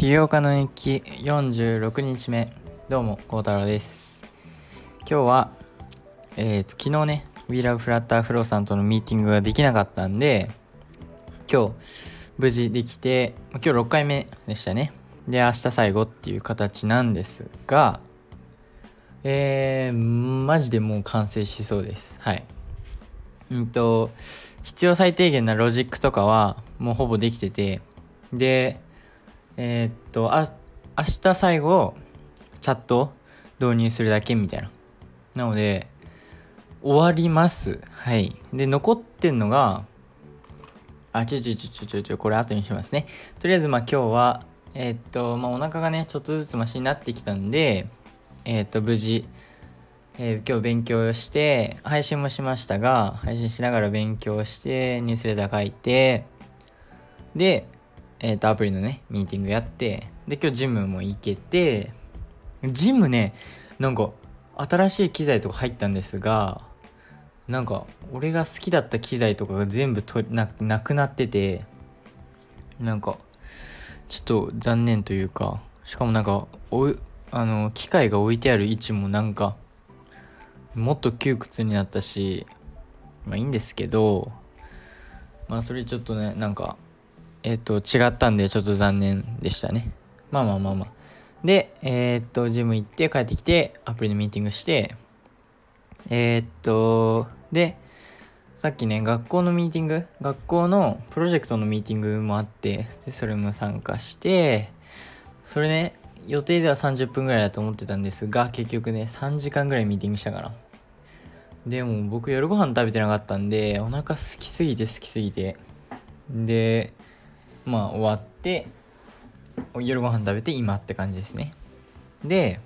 起業家の日記46日目。どうも孝太郎です。今日はえっ、ー、と昨日ね We Love Flutter Flow さんとのミーティングができなかったんで今日無事できて今日6回目でしたね。で明日最後っていう形なんですがえー、マジでもう完成しそうです。はい。うんと必要最低限なロジックとかはもうほぼできててでえー、っとあ明日最後チャット導入するだけみたいな。なので終わります。はい。で残ってんのがあちょちょちょちょちょちょこれ後にしますね。とりあえずまあ今日はえー、っとまあお腹がねちょっとずつマシになってきたんでえー、っと無事えー、今日勉強して配信もしましたが配信しながら勉強してニュースレター書いてで、えっ、ー、とアプリのねミーティングやってで今日ジムも行けてジムねなんか新しい機材とか入ったんですがなんか俺が好きだった機材とかが全部とななくなっててなんかちょっと残念というかしかもなんかおあの機械が置いてある位置もなんかもっと窮屈になったしまあいいんですけどまあそれちょっとねなんかえっ、と違ったんでちょっと残念でしたね。まあまあまあまあ。でえっ、とジム行って帰ってきてアプリのミーティングしてえっとでさっきね学校のミーティング学校のプロジェクトのミーティングもあってでそれも参加してそれね予定では30分ぐらいだと思ってたんですが結局ね3時間ぐらいミーティングしたから。でも僕夜ご飯食べてなかったんでお腹空きすぎて空きすぎて。でまあ終わって夜ご飯食べて今って感じですね。で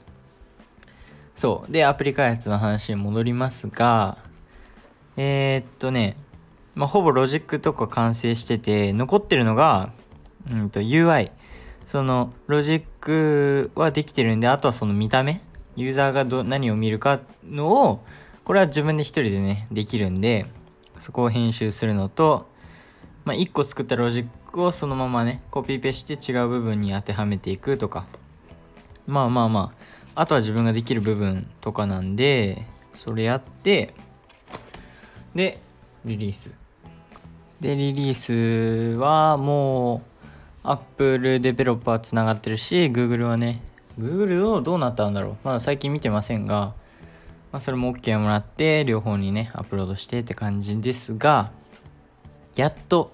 そう。でアプリ開発の話に戻りますがえー、っとねまあほぼロジックとか完成してて残ってるのがうんと UI そのロジックはできてるんであとはその見た目。ユーザーがど何を見るかのをこれは自分で一人でねできるんでそこを編集するのと、まあ、1個作ったロジックをそのままねコピペして違う部分に当てはめていくとか。まあまあまあ。あとは自分ができる部分とかなんでそれやってでリリース。でリリースはもう Apple デベロッパーつながってるし Google はね Google をどうなったんだろう。まだ最近見てませんが、まあ、それも OK もらって両方にねアップロードしてって感じですがやっと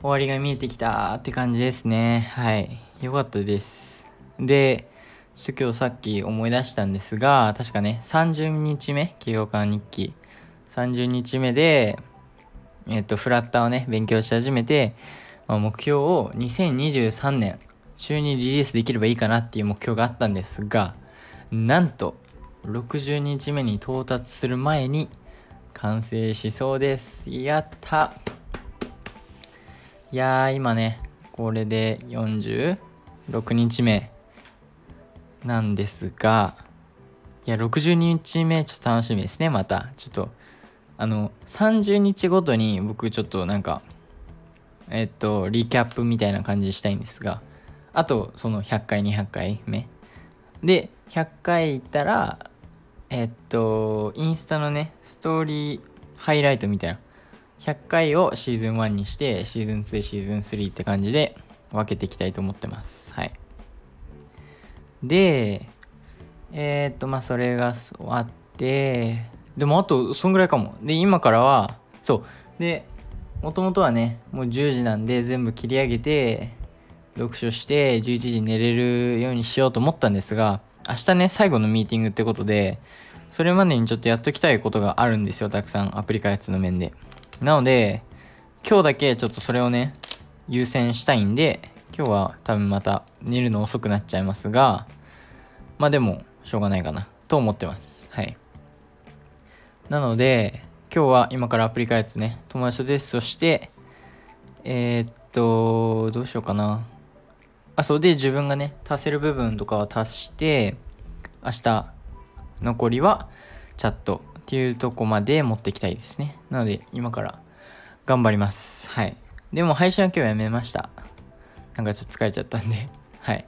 終わりが見えてきたって感じですね。はい。よかったです。でちょっと今日さっき思い出したんですが確かね30日目起業家日記。30日目でえっとフラッターをね勉強し始めてまあ、目標を2023年中にリリースできればいいかなっていう目標があったんですがなんと60日目に到達する前に完成しそうです。やった。いやー今ねこれで46日目なんですがいや60日目ちょっと楽しみですねまたちょっとあの30日ごとに僕ちょっとなんかえっと、リキャップみたいな感じしたいんですが、あと、その100回、200回目。で、100回いったら、えっと、インスタのね、ストーリーハイライトみたいな。100回をシーズン1にして、シーズン2、シーズン3って感じで分けていきたいと思ってます。はい。で、えー、っと、まあ、それが終わって、でもあと、そんぐらいかも。で、今からは、そう。で、もともとはねもう10時なんで全部切り上げて読書して11時に寝れるようにしようと思ったんですが明日ね最後のミーティングってことでそれまでにちょっとやっときたいことがあるんですよたくさんアプリ開発の面でなので今日だけちょっとそれをね優先したいんで今日は多分また寝るの遅くなっちゃいますがまあでもしょうがないかなと思ってますはいなので今日は今からアプリ開発ね、友達とテストして、えー、っと、どうしようかな。あ、そうで自分がね、足せる部分とかを足して、明日、残りはチャットっていうとこまで持っていきたいですね。なので、今から頑張ります。はい。でも配信は今日やめました。なんかちょっと疲れちゃったんで はい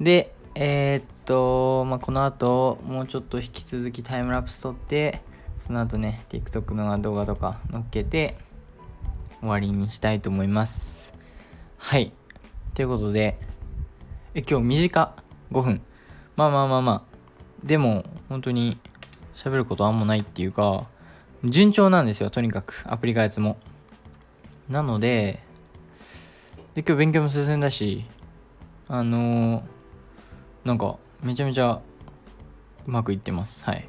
でえー、っと、まあ、この後もうちょっと引き続きタイムラプス撮ってその後ね TikTok の動画とか載っけて終わりにしたいと思いますはいということでえ今日短5分まあまあまあまあでも本当に喋ることあんまないっていうか順調なんですよとにかく。アプリ開発も。なのでで今日勉強も進んだしあのー、なんかめちゃめちゃうまくいってます。はい。っ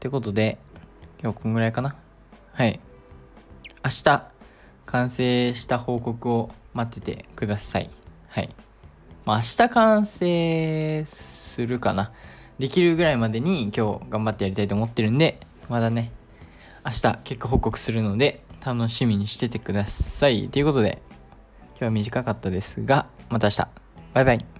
てことで今日こんぐらいかな。はい。明日完成した報告を待っててください。はい。まあ明日完成するかな。できるぐらいまでに今日頑張ってやりたいと思ってるんでまだね明日結果報告するので楽しみにしててください。ということで今日は短かったですがまた明日。バイバイ。